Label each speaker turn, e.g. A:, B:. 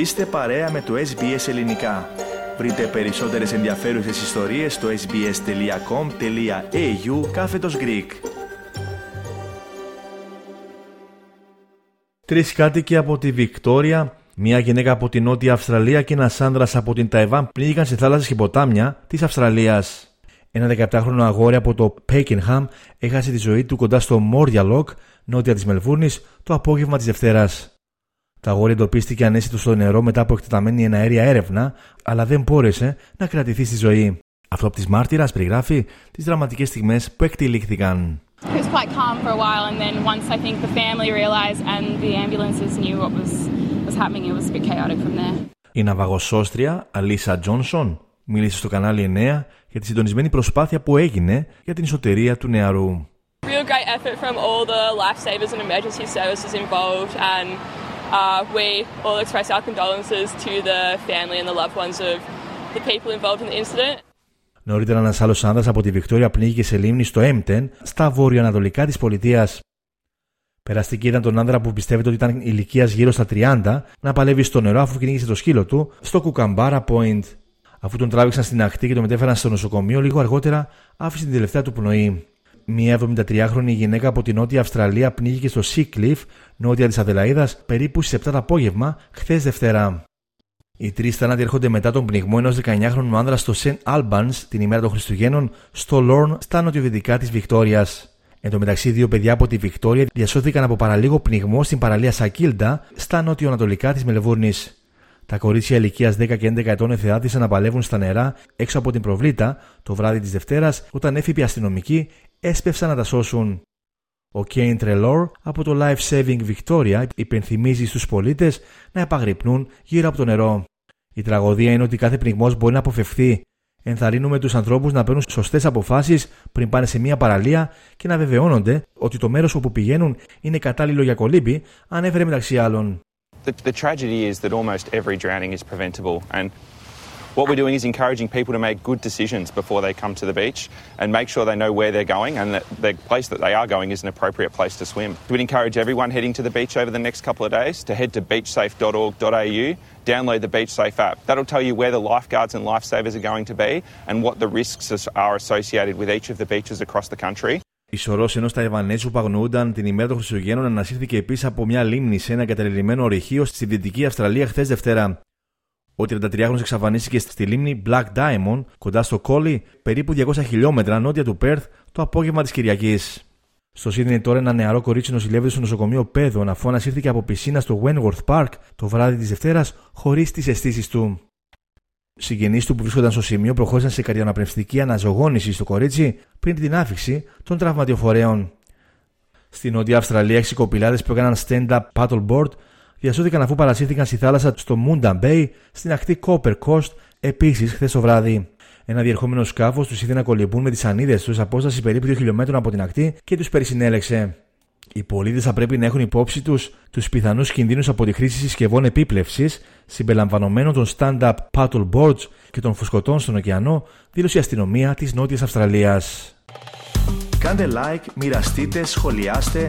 A: Είστε παρέα με το SBS Ελληνικά. Βρείτε περισσότερες ενδιαφέρουσες ιστορίες στο sbs.com.au κάθετος Greek. Τρεις κάτοικοι από τη Βικτόρια, μια γυναίκα από την Νότια Αυστραλία και ένας άνδρας από την Ταϊβάν πνίγηκαν σε θάλασσες και ποτάμια της Αυστραλίας. Ένα 17χρονο αγόρι από το Pakenham έχασε τη ζωή του κοντά στο Mordialloc, νότια της Μελβούρνης, το απόγευμα της Δευτέρας. Το αγόρι εντοπίστηκε ανέσυτο στο νερό μετά από εκτεταμένη εναέρια έρευνα, αλλά δεν μπόρεσε να κρατηθεί στη ζωή. Αυτό από της μάρτυρας περιγράφει τις δραματικές στιγμές που εκτελήχθηκαν. Η ναυαγοσώστρια Αλίσα Τζόνσον μίλησε στο κανάλι 9 για τη συντονισμένη προσπάθεια που έγινε για την ισοτερία του νεαρού. Real great effort from all the lifesavers and emergency services involved and Uh, we all express our condolences to the family and the loved ones of the people involved in the incident. Νωρίτερα, ένας άλλος άνδρας από τη Βικτόρια πνίγηκε σε λίμνη στο Έμπτεν, στα βόρειο-ανατολικά της πολιτείας. Περαστική ήταν τον άνδρα που πιστεύετε ότι ήταν ηλικίας γύρω στα 30 να παλεύει στο νερό αφού κυνήγησε το σκύλο του στο Κουκαμπάρα Point. Αφού τον τράβηξαν στην ακτή και τον μετέφεραν στο νοσοκομείο, λίγο αργότερα άφησε την τελευταία του πνοή. Μία 73χρονη γυναίκα από την Νότια Αυστραλία πνίγηκε στο Seacliff, νότια της Αδελαίδας, περίπου στις 7 το απόγευμα, χθες Δευτέρα. Οι τρεις θάνατοι έρχονται μετά τον πνιγμό ενός 19χρονου άνδρα στο St. Albans την ημέρα των Χριστουγέννων, στο Λόρν, στα νοτιοδυτικά της Βικτόριας. Εν τω μεταξύ, δύο παιδιά από τη Βικτόρια διασώθηκαν από παραλίγο πνιγμό στην παραλία Σακίλντα, στα νοτιοανατολικά της Μελβούρνης. Τα κορίτσια ηλικίας 10 και 11 ετών εθεάτησαν να παλεύουν στα νερά έξω από την προβλήτα το βράδυ της Δευτέρας, όταν έφυποι αστυνομικοί έσπευσαν να τα σώσουν. Ο Κέιν Τρελόρ από το Life Saving Victoria υπενθυμίζει στους πολίτες να επαγρυπνούν γύρω από το νερό. Η τραγωδία είναι ότι κάθε πνιγμός μπορεί να αποφευθεί. Ενθαρρύνουμε τους ανθρώπους να παίρνουν σωστές αποφάσεις πριν πάνε σε μια παραλία και να βεβαιώνονται ότι το μέρος όπου πηγαίνουν είναι κατάλληλο για κολύμπη, ανέφερε μεταξύ άλλων. The, the tragedy is that almost every drowning is preventable and What we're doing is encouraging people to make good decisions before they come to the beach and make sure they know where they're going and that the place that they are going is an appropriate place to swim. We'd encourage everyone heading to the beach over the next couple of days to head to beachsafe.org.au, download the Beach Safe app. That'll tell you where the lifeguards and lifesavers are going to be and what the risks are associated with each of the beaches across the country. Η σωρό ενό Ταϊβανέζου που αγνοούνταν την ημέρα των Χριστουγέννων ανασύρθηκε επίση από μια λίμνη σε ένα εγκαταλελειμμένο ορυχείο στη Δυτική Αυστραλία χθε Δευτέρα. Ο 33χρονο εξαφανίστηκε στη λίμνη Black Diamond κοντά στο Κόλλι, περίπου 200 χιλιόμετρα νότια του Πέρθ, το απόγευμα της Κυριακής. Στο Σίδνεϊ τώρα ένα νεαρό κορίτσι νοσηλεύεται στο νοσοκομείο Πέδων αφού ανασύρθηκε από πισίνα στο Wentworth Park το βράδυ της Δευτέρας χωρίς τις αισθήσεις του. Συγγενείς του που βρίσκονταν στο σημείο προχώρησαν σε καρδιοναπνευστική αναζωγόνηση στο κορίτσι πριν την άφηξη των τραυματιοφορέων. Στην Νότια Αυστραλία, έξι κοπηλάδες που έκαναν stand-up paddleboard διασώθηκαν αφού παρασύρθηκαν στη θάλασσα στο Munda Bay στην ακτή Copper Coast επίσης χθες το βράδυ. Ένα διερχόμενο σκάφος τους είδε να κολυμπούν με τις ανίδες τους σε απόσταση περίπου 2 χιλιόμετρων από την ακτή και τους περισυνέλεξε. Οι πολίτες θα πρέπει να έχουν υπόψη τους τους πιθανούς κινδύνους από τη χρήση συσκευών επίπλευσης, συμπεριλαμβανομένων των stand-up paddle boards και των φουσκωτών στον ωκεανό, δήλωσε η αστυνομία της Νότιας Αυστραλίας. Κάντε like, μοιραστείτε, σχολιάστε,